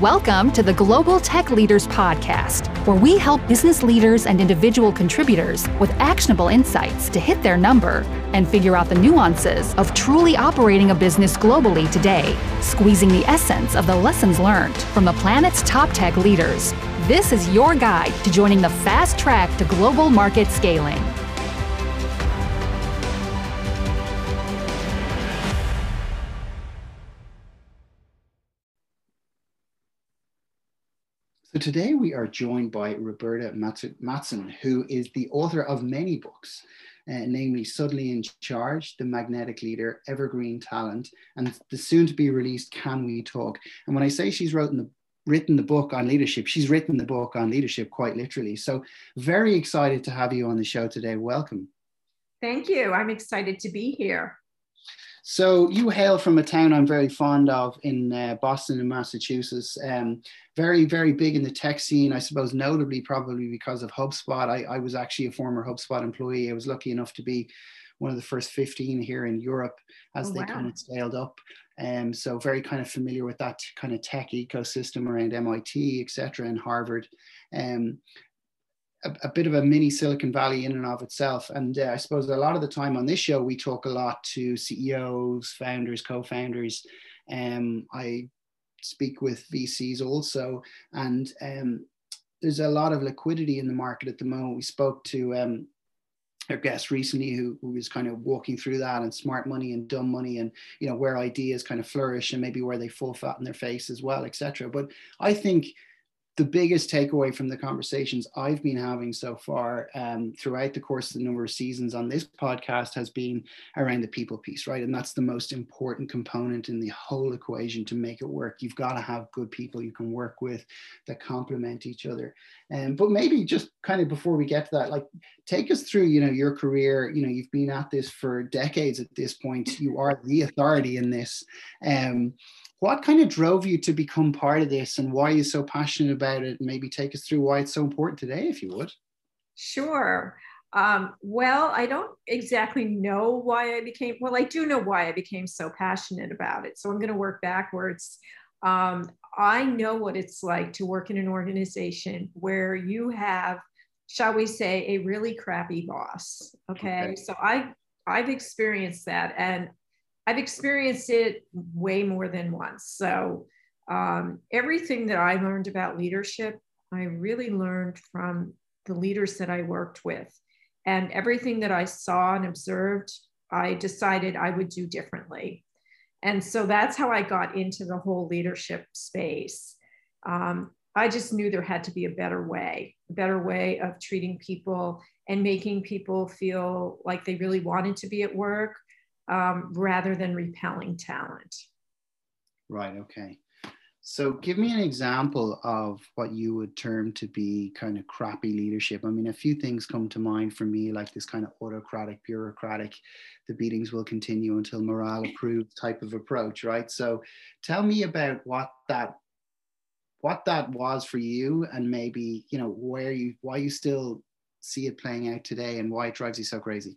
Welcome to the Global Tech Leaders Podcast, where we help business leaders and individual contributors with actionable insights to hit their number and figure out the nuances of truly operating a business globally today, squeezing the essence of the lessons learned from the planet's top tech leaders. This is your guide to joining the fast track to global market scaling. So today we are joined by Roberta Matuson, who is the author of many books, uh, namely Suddenly in Charge, The Magnetic Leader, Evergreen Talent, and the soon to be released Can We Talk. And when I say she's the written the book on leadership. She's written the book on leadership quite literally. So, very excited to have you on the show today. Welcome. Thank you. I'm excited to be here. So you hail from a town I'm very fond of in uh, Boston in Massachusetts. Um, very, very big in the tech scene, I suppose, notably probably because of HubSpot. I, I was actually a former HubSpot employee. I was lucky enough to be one of the first 15 here in Europe as oh, they wow. kind of scaled up. Um, so very kind of familiar with that kind of tech ecosystem around MIT, et cetera, and Harvard. Um, a, a, bit of a mini Silicon Valley in and of itself. And uh, I suppose a lot of the time on this show, we talk a lot to CEOs, founders, co-founders. Um, I speak with VCs also, and um, there's a lot of liquidity in the market at the moment. We spoke to um, our guest recently who, who was kind of walking through that and smart money and dumb money and you know where ideas kind of flourish and maybe where they fall flat in their face as well etc but i think the biggest takeaway from the conversations I've been having so far um, throughout the course of the number of seasons on this podcast has been around the people piece, right? And that's the most important component in the whole equation to make it work. You've got to have good people you can work with that complement each other. Um, but maybe just kind of before we get to that, like take us through, you know, your career. You know, you've been at this for decades at this point. You are the authority in this. Um, what kind of drove you to become part of this and why you're you so passionate about it? And Maybe take us through why it's so important today, if you would. Sure. Um, well, I don't exactly know why I became, well, I do know why I became so passionate about it. So I'm going to work backwards. Um, I know what it's like to work in an organization where you have, shall we say, a really crappy boss. Okay. okay. So I, I've experienced that. And I've experienced it way more than once. So um, everything that I learned about leadership, I really learned from the leaders that I worked with. And everything that I saw and observed, I decided I would do differently. And so that's how I got into the whole leadership space. Um, I just knew there had to be a better way, a better way of treating people and making people feel like they really wanted to be at work um, rather than repelling talent. Right. Okay. So, give me an example of what you would term to be kind of crappy leadership. I mean, a few things come to mind for me, like this kind of autocratic, bureaucratic, the beatings will continue until morale approves type of approach, right? So, tell me about what that what that was for you and maybe you know where you why you still see it playing out today and why it drives you so crazy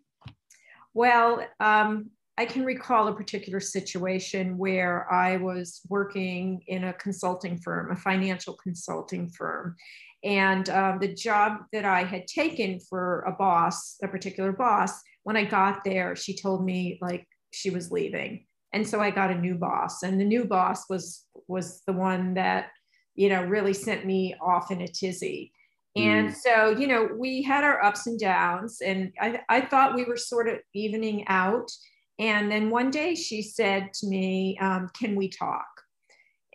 well um, I can recall a particular situation where I was working in a consulting firm, a financial consulting firm. And um, the job that I had taken for a boss, a particular boss, when I got there, she told me like she was leaving. And so I got a new boss. And the new boss was was the one that, you know, really sent me off in a tizzy. And mm. so, you know, we had our ups and downs, and I, I thought we were sort of evening out. And then one day she said to me, um, Can we talk?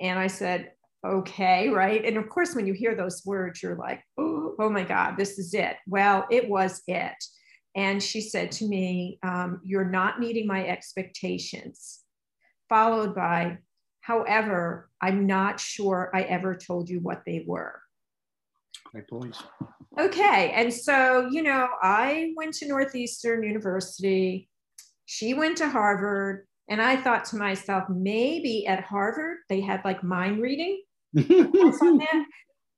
And I said, Okay, right. And of course, when you hear those words, you're like, Oh, oh my God, this is it. Well, it was it. And she said to me, um, You're not meeting my expectations, followed by, However, I'm not sure I ever told you what they were. Point. Okay. And so, you know, I went to Northeastern University she went to Harvard. And I thought to myself, maybe at Harvard they had like mind reading.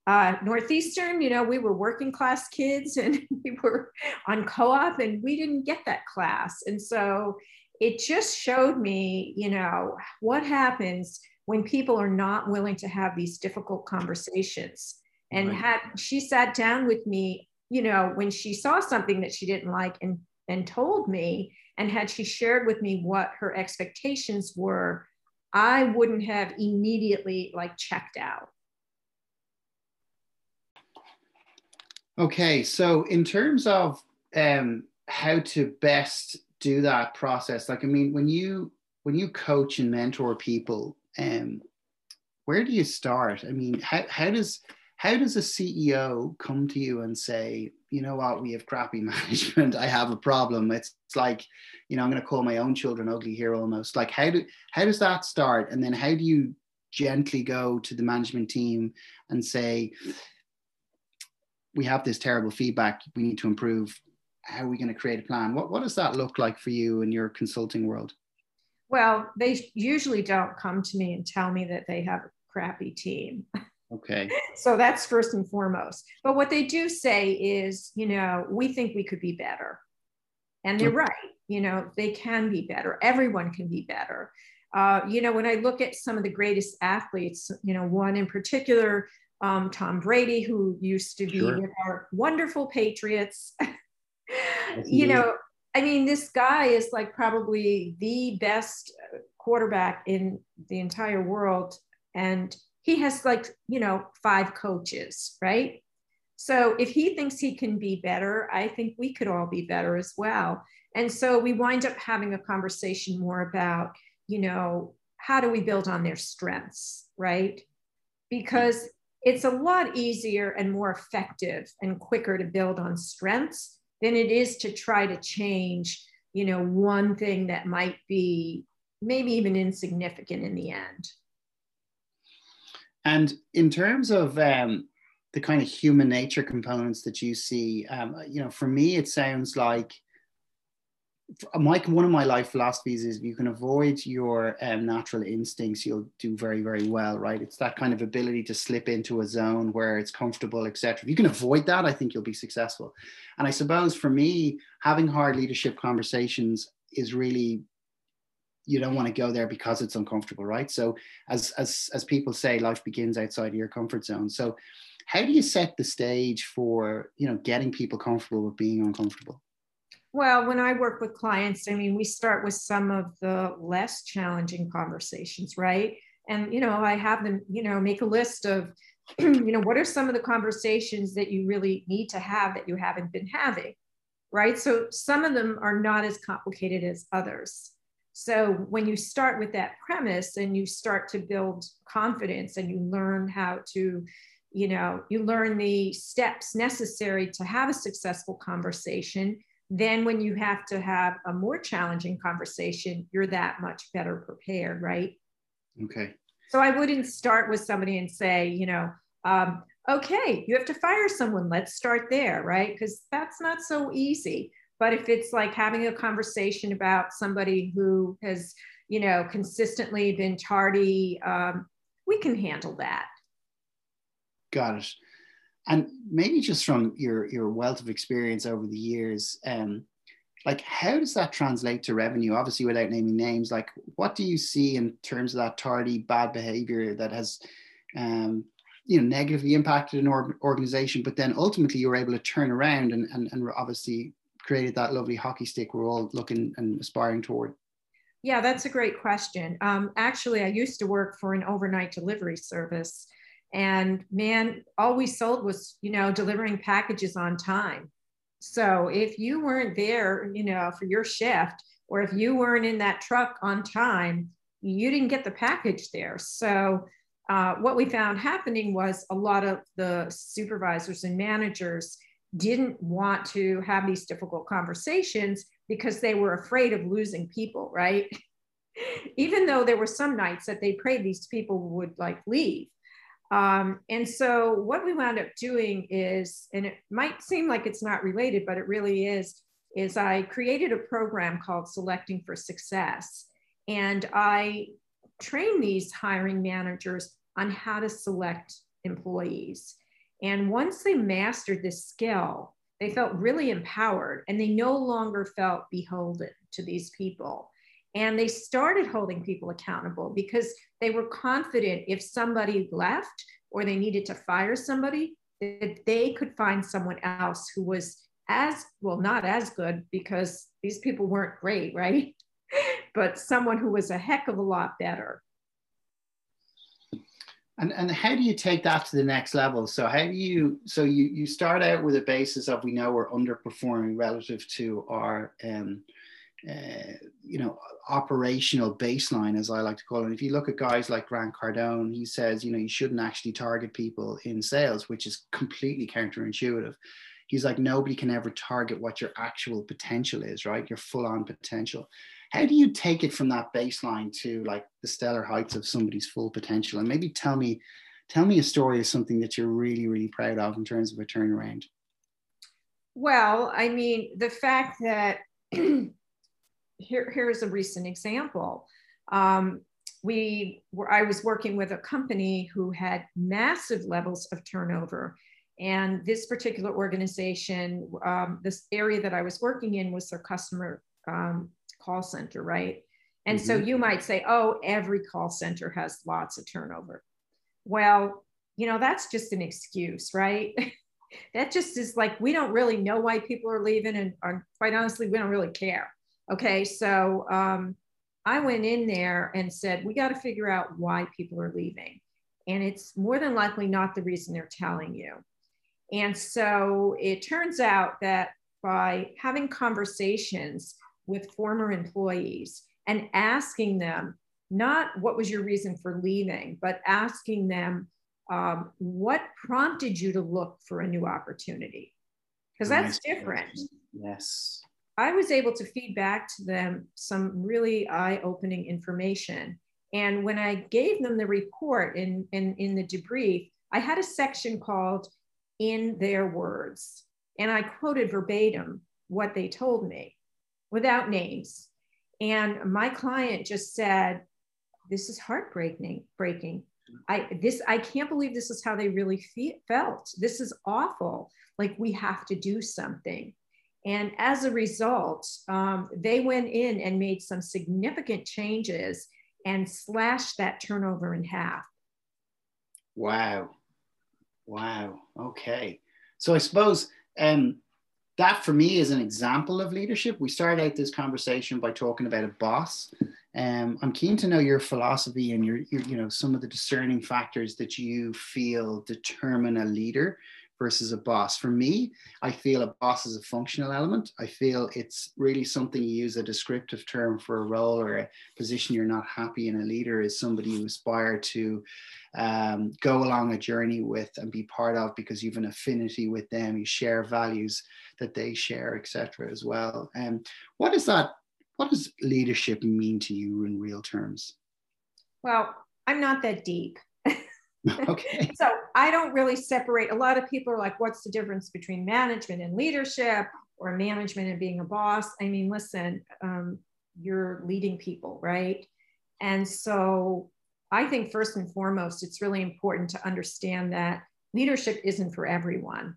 uh, Northeastern, you know, we were working class kids and we were on co op and we didn't get that class. And so it just showed me, you know, what happens when people are not willing to have these difficult conversations. And Right. had she sat down with me, you know, when she saw something that she didn't like and and told me, and had she shared with me what her expectations were, I wouldn't have immediately like checked out. Okay, so in terms of um, how to best do that process, like I mean, when you when you coach and mentor people, um, where do you start? I mean, how, how does how does a CEO come to you and say, you know what, we have crappy management, I have a problem. It's, it's like, you know, I'm going to call my own children ugly here almost. Like, how do how does that start? And then how do you gently go to the management team and say, we have this terrible feedback, we need to improve. How are we going to create a plan? What what does that look like for you in your consulting world? Well, they usually don't come to me and tell me that they have a crappy team. Okay. So that's first and foremost. But what they do say is, you know, we think we could be better. And they're Okay. right. You know, they can be better. Everyone can be better. Uh, you know, when I look at some of the greatest athletes, you know, one in particular, um, Tom Brady, who used to be Sure. with our wonderful Patriots. You know, I mean, this guy is like probably the best quarterback in the entire world. And he has like, you know, five coaches, right? So if he thinks he can be better, I think we could all be better as well. And so we wind up having a conversation more about, you know, how do we build on their strengths, right? Because it's a lot easier and more effective and quicker to build on strengths than it is to try to change, you know, one thing that might be maybe even insignificant in the end. And in terms of um, the kind of human nature components that you see, um, you know, for me, it sounds like my one of my life philosophies is if you can avoid your um, natural instincts, you'll do very, very well, right? It's that kind of ability to slip into a zone where it's comfortable, etc. If you can avoid that, I think you'll be successful. And I suppose for me, having hard leadership conversations is really you don't want to go there because it's uncomfortable, right? So as as as people say, life begins outside of your comfort zone. So how do you set the stage for you know getting people comfortable with being uncomfortable? Well, when I work with clients, I mean, we start with some of the less challenging conversations, right? And, you know, I have them, you know, make a list of, you know, what are some of the conversations that you really need to have that you haven't been having, right? So some of them are not as complicated as others. So when you start with that premise and you start to build confidence and you learn how to, you know, you learn the steps necessary to have a successful conversation, then when you have to have a more challenging conversation, you're that much better prepared, right? Okay. So I wouldn't start with somebody and say, you know, um, okay, you have to fire someone. Let's start there, right? Because that's not so easy. But if it's like having a conversation about somebody who has, you know, consistently been tardy, um, we can handle that. Got it. And maybe just from your your wealth of experience over the years, um, like how does that translate to revenue? Obviously, without naming names, like what do you see in terms of that tardy bad behavior that has, um, you know, negatively impacted an org- organization, but then ultimately you were able to turn around and and, and obviously created that lovely hockey stick we're all looking and aspiring toward. Yeah, that's a great question. Um, actually, I used to work for an overnight delivery service and man all we sold was you know delivering packages on time so if you weren't there you know for your shift or if you weren't in that truck on time you didn't get the package there so uh, what we found happening was a lot of the supervisors and managers didn't want to have these difficult conversations because they were afraid of losing people right even though there were some nights that they prayed these people would like leave um, and so what we wound up doing is, and it might seem like it's not related, but it really is, is I created a program called Selecting for Success. And I train these hiring managers on how to select employees. And once they mastered this skill, they felt really empowered and they no longer felt beholden to these people. And they started holding people accountable because they were confident if somebody left or they needed to fire somebody, that they could find someone else who was as well, not as good because these people weren't great, right? but someone who was a heck of a lot better. And, and how do you take that to the next level? So how do you so you you start out with a basis of we know we're underperforming relative to our um, uh, you know operational baseline as I like to call it. And If you look at guys like Grant Cardone, he says you know you shouldn't actually target people in sales, which is completely counterintuitive. He's like nobody can ever target what your actual potential is, right? Your full on potential how do you take it from that baseline to like the stellar heights of somebody's full potential? And maybe tell me tell me a story of something that you're really really proud of in terms of a turnaround. Well i mean the fact that here, here's a recent example. Um, we were i was working with a company who had massive levels of turnover. And this particular organization um, this area that i was working in was their customer um, call center, right? And mm-hmm. so you might say, oh, every call center has lots of turnover. Well, you know, that's just an excuse, right? that just is like, we don't really know why people are leaving. And, and quite honestly, we don't really care. Okay. So um, I went in there and said, we got to figure out why people are leaving. And it's more than likely not the reason they're telling you. And so it turns out that by having conversations with former employees and asking them not what was your reason for leaving, but asking them um, what prompted you to look for a new opportunity? Because that's different. Yes. I was able to feed back to them some really eye opening information. And when I gave them the report in, in, in the debrief, I had a section called In Their Words. And I quoted verbatim what they told me without names. And my client just said, this is heartbreaking, breaking. I this I can't believe this is how they really fe- felt. This is awful. Like we have to do something. And as a result, um, they went in and made some significant changes and slashed that turnover in half. Wow. Wow. Okay. So I suppose um, that for me is an example of leadership. We started out this conversation by talking about a boss. Um, I'm keen to know your philosophy and your, your, you know, some of the discerning factors that you feel determine a leader versus a boss. For me, I feel a boss is a functional element. I feel it's really something you use a descriptive term for a role or a position you're not happy in. A leader is somebody you aspire to um, go along a journey with and be part of because you have an affinity with them, you share values that they share, etc. as well. And um, what is that? What does leadership mean to you in real terms? Well, I'm not that deep. okay. so I don't really separate. A lot of people are like, what's the difference between management and leadership or management and being a boss? I mean, listen, um, you're leading people, right? And so I think first and foremost, it's really important to understand that leadership isn't for everyone.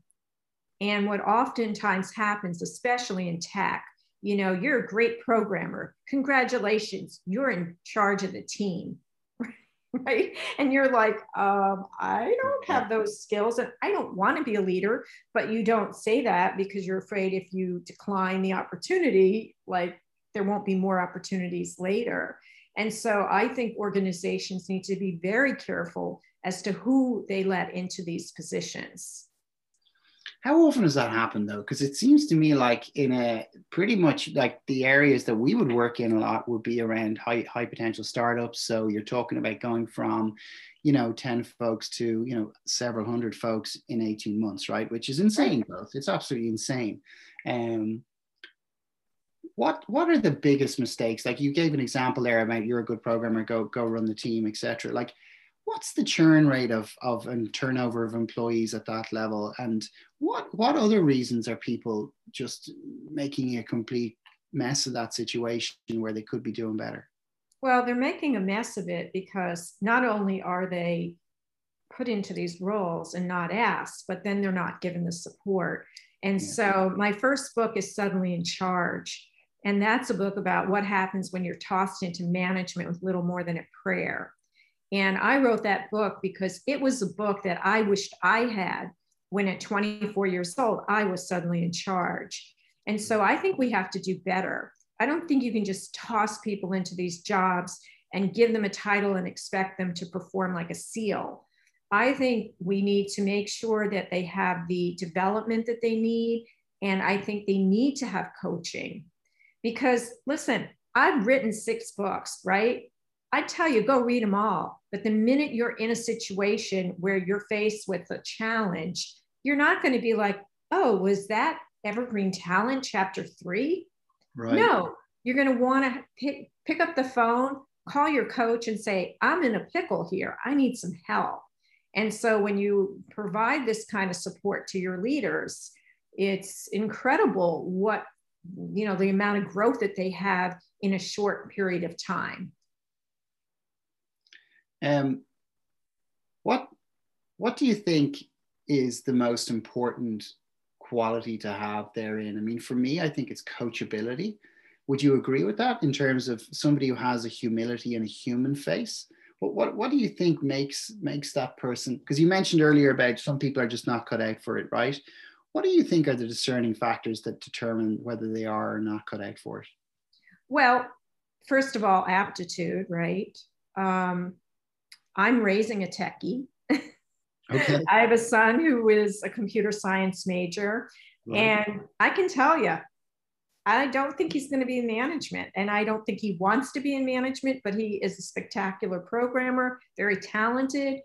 And what oftentimes happens, especially in tech, you know, you're a great programmer. Congratulations, you're in charge of the team. Right. And you're like, um, I don't have those skills and I don't want to be a leader, but you don't say that because you're afraid if you decline the opportunity, like there won't be more opportunities later. And so I think organizations need to be very careful as to who they let into these positions. How often does that happen though? Because it seems to me like in a pretty much like the areas that we would work in a lot would be around high high potential startups. So you're talking about going from, you know, 10 folks to, you know, several hundred folks in 18 months, right? Which is insane growth. It's absolutely insane. Um, what what are the biggest mistakes? Like you gave an example there about you're a good programmer, go go run the team, etc. Like what's the churn rate of of and turnover of employees at that level, and what what other reasons are people just making a complete mess of that situation where they could be doing better? Well, they're making a mess of it because not only are they put into these roles and not asked, but then they're not given the support. And yeah. so my first book is Suddenly in Charge And that's a book about what happens when you're tossed into management with little more than a prayer. And I wrote that book because it was a book that I wished I had when at 24 years old, I was suddenly in charge. And so I think we have to do better. I don't think you can just toss people into these jobs and give them a title and expect them to perform like a SEAL. I think we need to make sure that they have the development that they need. And I think they need to have coaching. Because listen, I've written six books, right? I tell you, go read them all. But the minute you're in a situation where you're faced with a challenge, you're not going to be like, oh, was that Evergreen Talent chapter three? Right. No, you're going to want to pick, pick up the phone, call your coach and say, I'm in a pickle here. I need some help. And so when you provide this kind of support to your leaders, it's incredible what, you know, the amount of growth that they have in a short period of time. Um, what, what do you think is the most important quality to have therein? I mean, for me, I think it's coachability. Would you agree with that in terms of somebody who has a humility and a human face? What, what, what do you think makes makes that person? Because you mentioned earlier about some people are just not cut out for it, right? What do you think are the discerning factors that determine whether they are or not cut out for it? Well, first of all, aptitude, right? Um, I'm raising a techie. Okay. I have a son who is a computer science major, right. and I can tell you, I don't think he's going to be in management, and I don't think he wants to be in management. But he is a spectacular programmer, very talented.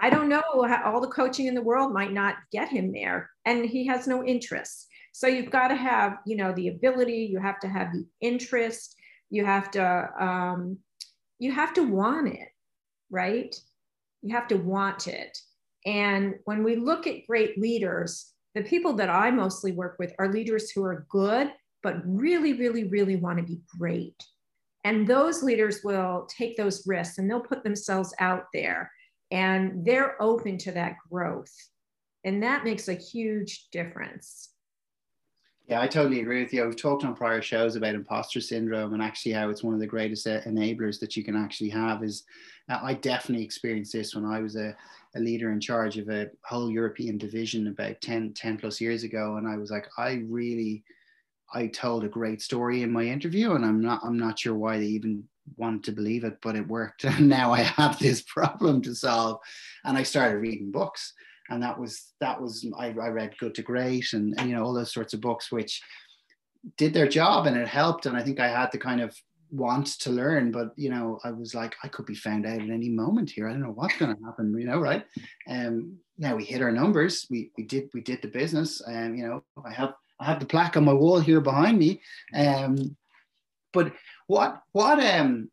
I don't know all the coaching in the world might not get him there, and he has no interest. So you've got to have, you know, the ability. You have to have the interest. You have to, um, you have to want it, right? You have to want it. And when we look at great leaders, the people that I mostly work with are leaders who are good, but really, really, really want to be great. And those leaders will take those risks and they'll put themselves out there and they're open to that growth. And that makes a huge difference. Yeah, I totally agree with you. I've talked on prior shows about imposter syndrome and actually how it's one of the greatest enablers that you can actually have. Is uh, I definitely experienced this when I was a, a leader in charge of a whole European division about 10, 10 plus years ago. And I was like, I really, I told a great story in my interview and I'm not, I'm not sure why they even wanted to believe it, but it worked. And now I have this problem to solve. And I started reading books and that was that was I, I read Good to Great and, and, you know all those sorts of books which did their job and it helped. And I think I had the kind of want to learn but you know I was like I could be found out at any moment here. I don't know what's going to happen you know right? Um now we hit our numbers. We we did we did the business. And um, you know I have I have the plaque on my wall here behind me. Um but what what um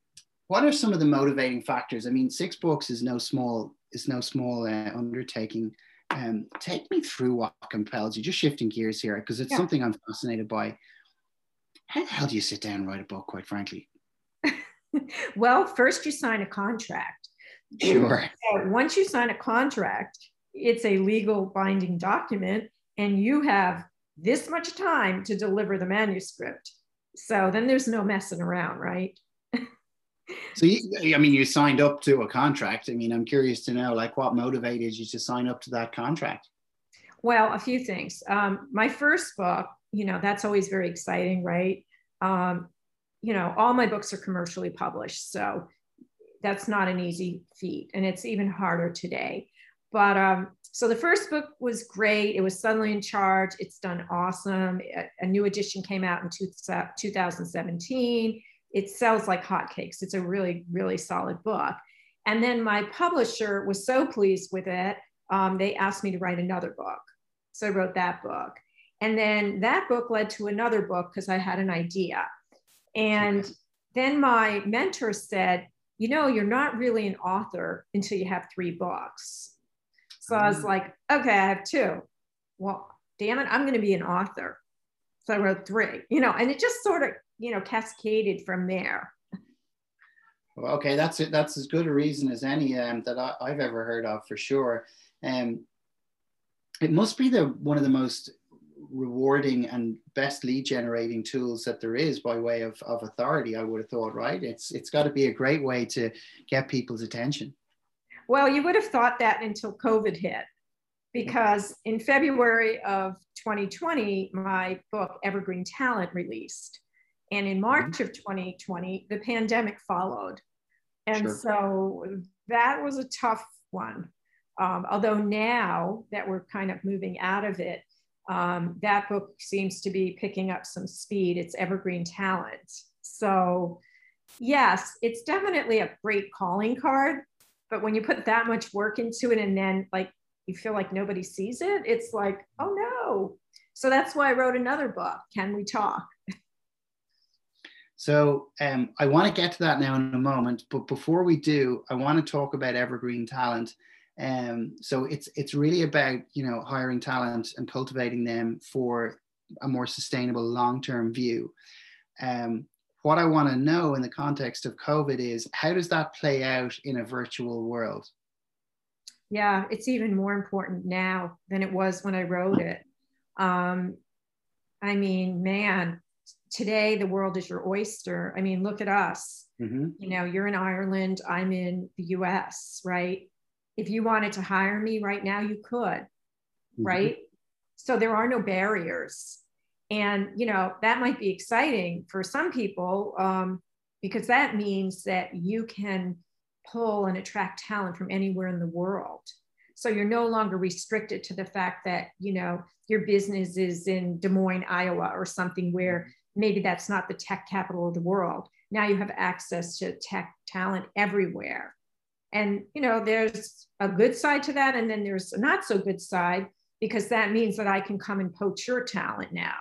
what are some of the motivating factors? I mean six books is no small is no small uh, undertaking. Um, take me through what compels you. Just shifting gears here because it's yeah. something I'm fascinated by. How the hell do you sit down and write a book? Quite frankly. well, first you sign a contract. Sure. once you sign a contract, it's a legal binding document, and you have this much time to deliver the manuscript. So then there's no messing around, right? So, you, I mean, you signed up to a contract. I mean, I'm curious to know, like, what motivated you to sign up to that contract? Well, a few things. Um, my first book, you know, that's always very exciting, right? Um, you know, all my books are commercially published, so that's not an easy feat, and it's even harder today. But um, so the first book was great. It was suddenly in charge. It's done awesome. A, a new edition came out in two, 2017 it sells like hotcakes. It's a really, really solid book. And then my publisher was so pleased with it, um, they asked me to write another book. So I wrote that book. And then that book led to another book because I had an idea. And then my mentor said, You know, you're not really an author until you have three books. So I was mm. like, Okay, I have two. Well, damn it, I'm going to be an author. So I wrote three, you know, and it just sort of you know, cascaded from there. Well, okay, that's it. That's as good a reason as any um, that I, have ever heard of for sure. Um, it must be the one of the most rewarding and best lead generating tools that there is by way of, of authority i would have thought right it's it's got to be a great way to get people's attention well you would have thought that until covid hit because in february of 2020 my book evergreen talent released and in march mm-hmm. of 2020 the pandemic followed and sure. so that was a tough one um, although now that we're kind of moving out of it um, that book seems to be picking up some speed. It's evergreen talent. So, yes, it's definitely a great calling card. But when you put that much work into it and then like you feel like nobody sees it, it's like, oh no. So that's why I wrote another book, Can We Talk? So um, I want to get to that now in a moment. But before we do, I want to talk about evergreen talent um, so it's it's really about you know hiring talent and cultivating them for a more sustainable long-term view. Um, what I want to know in the context of COVID is how does that play out in a virtual world? Yeah, it's even more important now than it was when I wrote it. Um, I mean, man, today the world is your oyster. I mean, look at us. Mm-hmm. You know, you're in Ireland, I'm in the US, right? if you wanted to hire me right now, you could, mm-hmm. right? So there are no barriers. And, you know, that might be exciting for some people um, because that means that you can pull and attract talent from anywhere in the world. So you're no longer restricted to the fact that, you know, your business is in Des Moines, Iowa, or something where maybe that's not the tech capital of the world. Now you have access to tech talent everywhere. And, you know, there's a good side to that. And then there's a not so good side because that means that I can come and poach your talent now.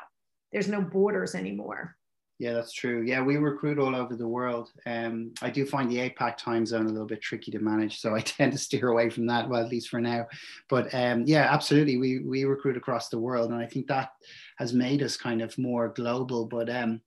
There's no borders anymore. Yeah, that's true. Yeah, we recruit all over the world. Um, I do find the APAC time zone a little bit tricky to manage, so I tend to steer away from that. Well, at least for now. But um, yeah, absolutely, we we recruit across the world, and I think that has made us kind of more global. But um,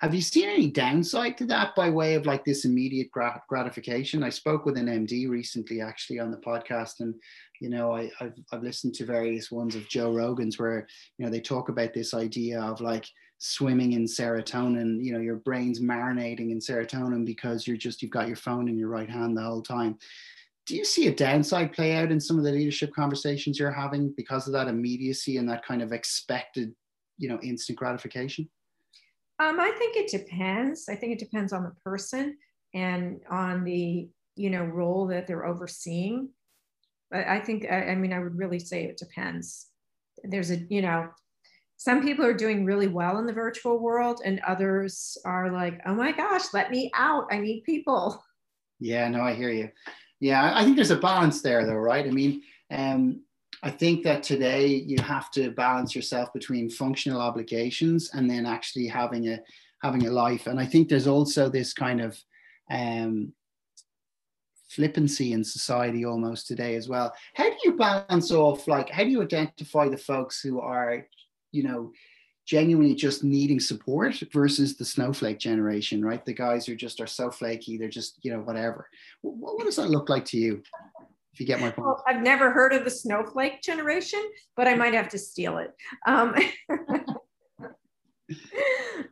have you seen any downside to that by way of like this immediate grat- gratification? I spoke with an MD recently, actually, on the podcast, and you know, I, have I've listened to various ones of Joe Rogan's where you know they talk about this idea of like swimming in serotonin. You know, your brain's marinating in serotonin because you're just you've got your phone in your right hand the whole time. Do you see a downside play out in some of the leadership conversations you're having because of that immediacy and that kind of expected, you know, instant gratification? Um, I think it depends. I think it depends on the person and on the you know role that they're overseeing. but I think I, I mean I would really say it depends. There's a you know some people are doing really well in the virtual world and others are like oh my gosh let me out i need people yeah no i hear you yeah i think there's a balance there though right i mean um, I think that today you have to balance yourself between functional obligations and then actually having a having a life. And I think there's also this kind of um, flippancy in society almost today as well. How do you balance off like how do you identify the folks who are, you know, genuinely just needing support versus the snowflake generation, right? The guys who just are so flaky, they're just, you know, whatever. What, what does that look like to you? if you get my point. Well, I've never heard of the snowflake generation, but I might have to steal it. Um,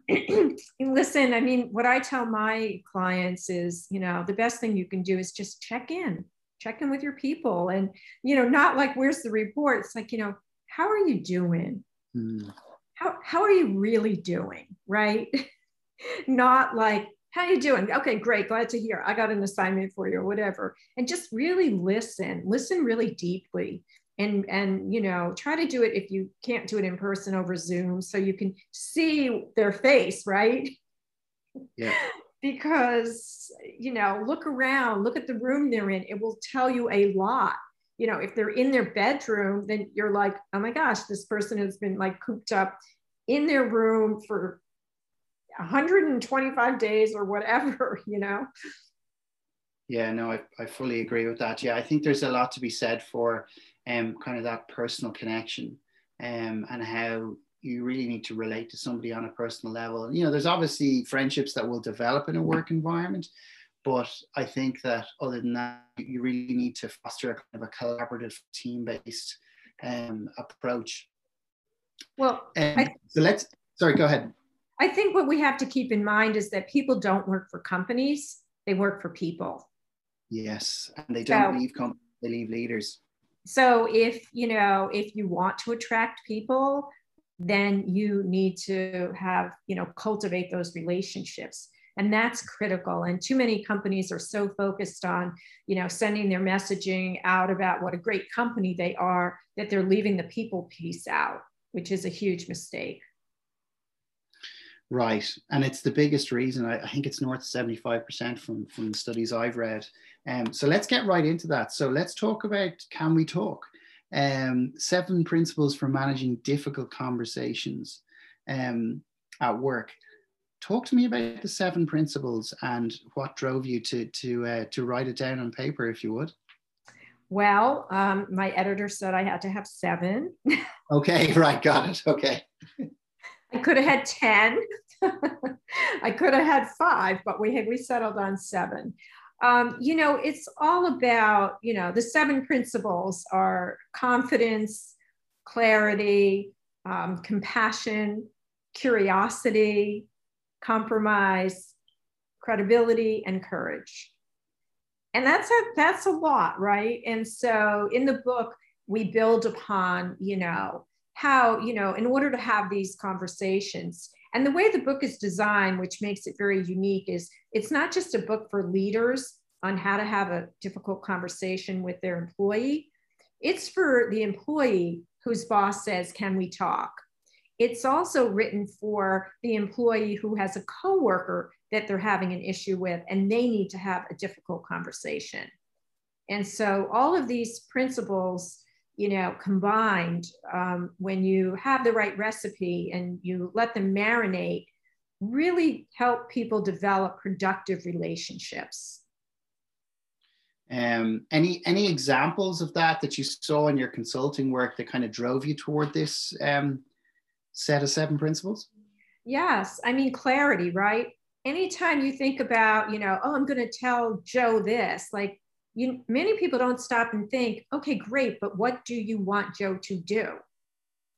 listen, I mean, what I tell my clients is, you know, the best thing you can do is just check in, check in with your people. And, you know, not like, where's the report? It's like, you know, how are you doing? Mm. How, how are you really doing? Right. not like, how are you doing okay great glad to hear i got an assignment for you or whatever and just really listen listen really deeply and and you know try to do it if you can't do it in person over zoom so you can see their face right yeah because you know look around look at the room they're in it will tell you a lot you know if they're in their bedroom then you're like oh my gosh this person has been like cooped up in their room for 125 days or whatever, you know? Yeah, no, I, I fully agree with that. Yeah, I think there's a lot to be said for um, kind of that personal connection um, and how you really need to relate to somebody on a personal level. You know, there's obviously friendships that will develop in a work environment, but I think that other than that, you really need to foster a kind of a collaborative, team-based um, approach Well, um, I, so let's, sorry, go ahead. I think what we have to keep in mind is that people don't work for companies, they work for people. Yes, and they don't so, leave companies, they leave leaders. So if, you know, if you want to attract people, then you need to have, you know, cultivate those relationships and that's critical. And too many companies are so focused on you know sending their messaging out about what a great company they are that they're leaving the people piece out which is a huge mistake. Right. And it's the biggest reason. I, I think it's north 75% from from the studies i've read. Um, so let's get right into that. So let's talk about can we talk? Um, seven principles for managing difficult conversations um, at work talk to me about the seven principles and what drove you to to uh, to write it down on paper, if you would. Well, um, my editor said I had to have seven. okay, right, got it. Okay. I could have had ten. I could have had five, but we had we settled on seven. Um, you know, it's all about you know the seven principles are confidence, clarity, um, compassion, curiosity, compromise, credibility, and courage. And that's a that's a lot, right? And so in the book, we build upon, you know, how, you know, in order to have these conversations. And the way the book is designed, which makes it very unique, is it's not just a book for leaders on how to have a difficult conversation with their employee. It's for the employee whose boss says, Can we talk? It's also written for the employee who has a coworker that they're having an issue with and they need to have a difficult conversation. And so all of these principles, you know, combined, um, when you have the right recipe and you let them marinate, really help people develop productive relationships. Um, any any examples of that that you saw in your consulting work that kind of drove you toward this um, set of seven principles? Yes. I mean, clarity, right? Anytime you think about, you know, oh, I'm going to tell Joe this, like, you, many people don't stop and think, okay, great, but what do you want Joe to do?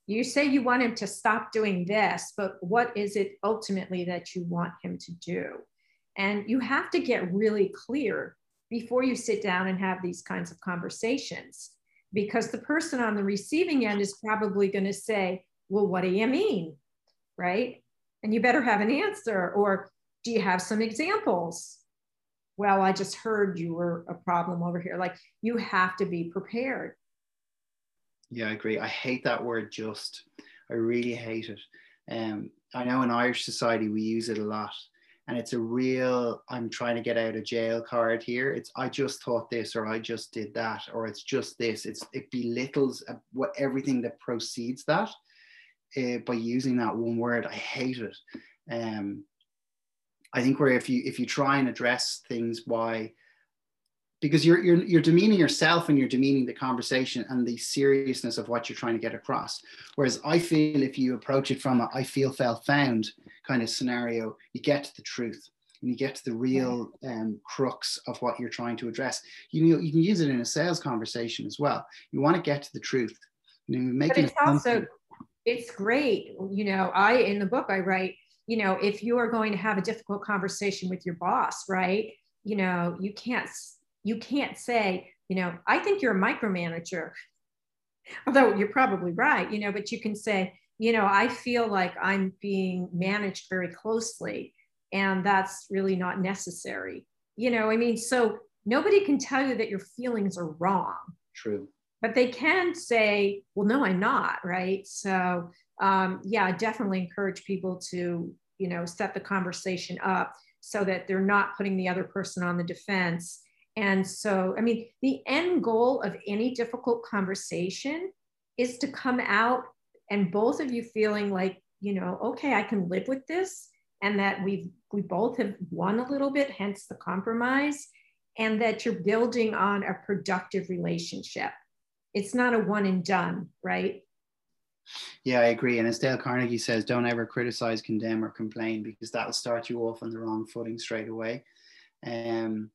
You say you want him to stop doing this, but what is it ultimately that you want him to do? And you have to get really clear before you sit down and have these kinds of conversations, because the person on the receiving end is probably going to say, well, what do you mean? Right? And you better have an answer. Or do you have some examples? Well, I just heard you were a problem over here. Like you have to be prepared. Yeah, I agree. I hate that word just. I really hate it. Um, I know in Irish society we use it a lot. And it's a real, I'm trying to get out of jail card here. It's, I just thought this, or I just did that, or it's just this. It's, it belittles what everything that precedes that uh, by using that one word. I hate it. Um, I think where if you if you try and address things why because you're, you're you're demeaning yourself and you're demeaning the conversation and the seriousness of what you're trying to get across. Whereas I feel if you approach it from a I feel felt found kind of scenario, you get to the truth and you get to the real um, crux of what you're trying to address. You know you can use it in a sales conversation as well. You want to get to the truth. You know, making but it's also it's great. You know, I, in the book, I write, you know, if you are going to have a difficult conversation with your boss, right? You know, you can't, you can't say, you know, I think you're a micromanager. Although you're probably right, you know, but you can say, you know, I feel like I'm being managed very closely and that's really not necessary. You know, I mean, so nobody can tell you that your feelings are wrong. True but they can say, well, no, I'm not, right? So, um, yeah, definitely encourage people to, you know, set the conversation up so that they're not putting the other person on the defense. And so, I mean, the end goal of any difficult conversation is to come out and both of you feeling like, you know, okay, I can live with this, and that we've we both have won a little bit, hence the compromise, and that you're building on a productive relationship it's not a one and done, right? Yeah, I agree. And as Dale Carnegie says, don't ever criticize, condemn, or complain because that'll start you off on the wrong footing straight away. Um,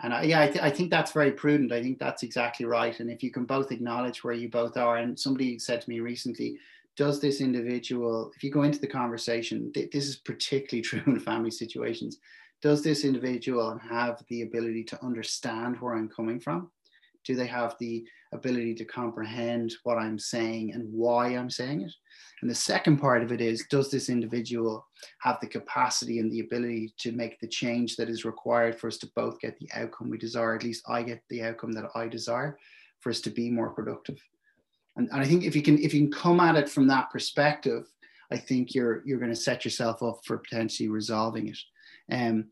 and I, yeah, I, th- I, think that's very prudent. I think that's exactly right. And if you can both acknowledge where you both are, and somebody said to me recently, does this individual, if you go into the conversation, th- this is particularly true in family situations, does this individual have the ability to understand where I'm coming from? Do they have the ability to comprehend what I'm saying and why I'm saying it? And the second part of it is Does this individual have the capacity and the ability to make the change that is required for us to both get the outcome we desire? At least I get the outcome that I desire for us to be more productive. And, and I think if you can if you can come at it from that perspective, I think you're you're going to set yourself up for potentially resolving it. Um,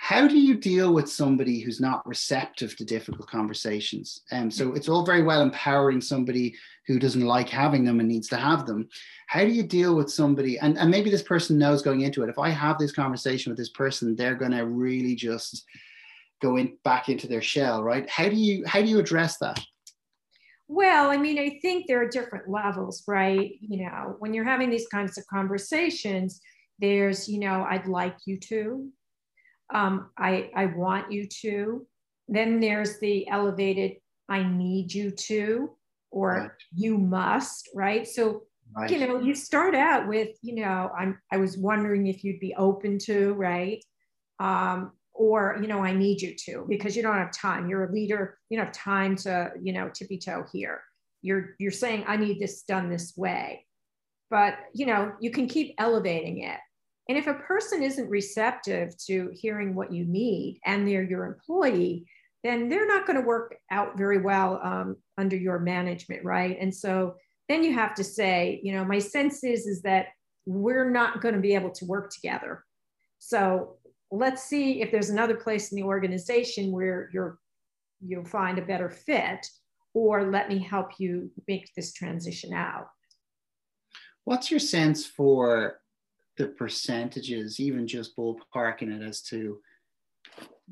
how do you deal with somebody who's not receptive to difficult conversations? Um, so it's all very well empowering somebody who doesn't like having them and needs to have them. How do you deal with somebody? And, and maybe this person knows going into it, if I have this conversation with this person, they're going to really just go in back into their shell, right? How do you how do you address that? Well, I mean, I think there are different levels, right? You know, when you're having these kinds of conversations, there's, you know, I'd like you to, um, I, I want you to. Then there's the elevated, I need you to, or right. you must, right? So, right. you know, you start out with, you know, I'm, I was wondering if you'd be open to, right? Um, or, you know, I need you to, because you don't have time. You're a leader, you don't have time to, you know, tippy toe here. You're, you're saying, I need this done this way. But, you know, you can keep elevating it and if a person isn't receptive to hearing what you need and they're your employee, then they're not going to work out very well um, under your management, right? And so then you have to say, you know, my sense is is that we're not going to be able to work together. So let's see if there's another place in the organization where you're you'll find a better fit, or let me help you make this transition out. What's your sense for the percentages, even just ballparking it as to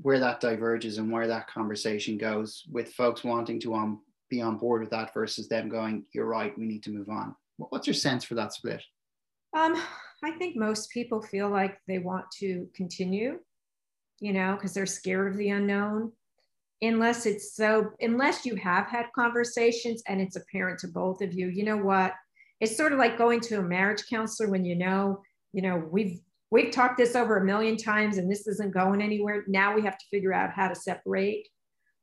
where that diverges and where that conversation goes with folks wanting to um, be on board with that versus them going, you're right, we need to move on. What's your sense for that split? Um, I think most people feel like they want to continue, you know, because they're scared of the unknown. Unless it's so, unless you have had conversations and it's apparent to both of you, you know what? It's sort of like going to a marriage counselor when you know you know, we've we've talked this over a million times and this isn't going anywhere. Now we have to figure out how to separate.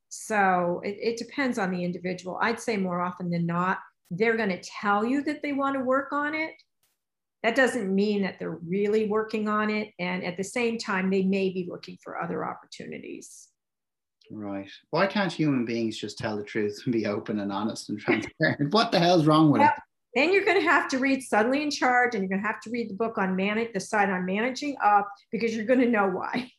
So it, it depends on the individual. I'd say more often than not, they're going to tell you that they want to work on it. That doesn't mean that they're really working on it. And at the same time, they may be looking for other opportunities. Right. Why can't human beings just tell the truth and be open and honest and transparent? what the hell's wrong with yep. it? Then you're going to have to read Suddenly in Charge and you're going to have to read the book on manage the side on managing up because you're going to know why.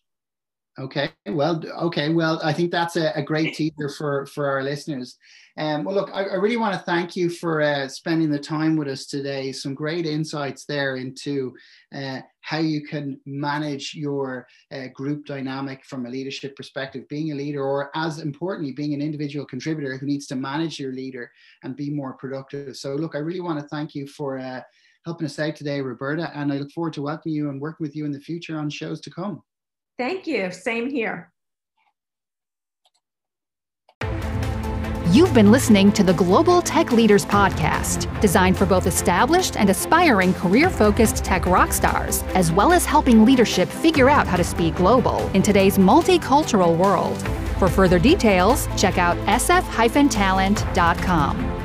Okay, well, okay, well, I think that's a, a great teaser for for our listeners. Um, well, look, I, I really want to thank you for uh, spending the time with us today. Some great insights there into uh, how you can manage your uh, group dynamic from a leadership perspective, being a leader, or as importantly, being an individual contributor who needs to manage your leader and be more productive. So, look, I really want to thank you for uh, helping us out today, Roberta, and I look forward to welcoming you and working with you in the future on shows to come. Thank you. Same here. You've been listening to the Global Tech Leaders Podcast, designed for both established and aspiring career focused tech rock stars, as well as helping leadership figure out how to speak global in today's multicultural world. For further details, check out sf talent.com.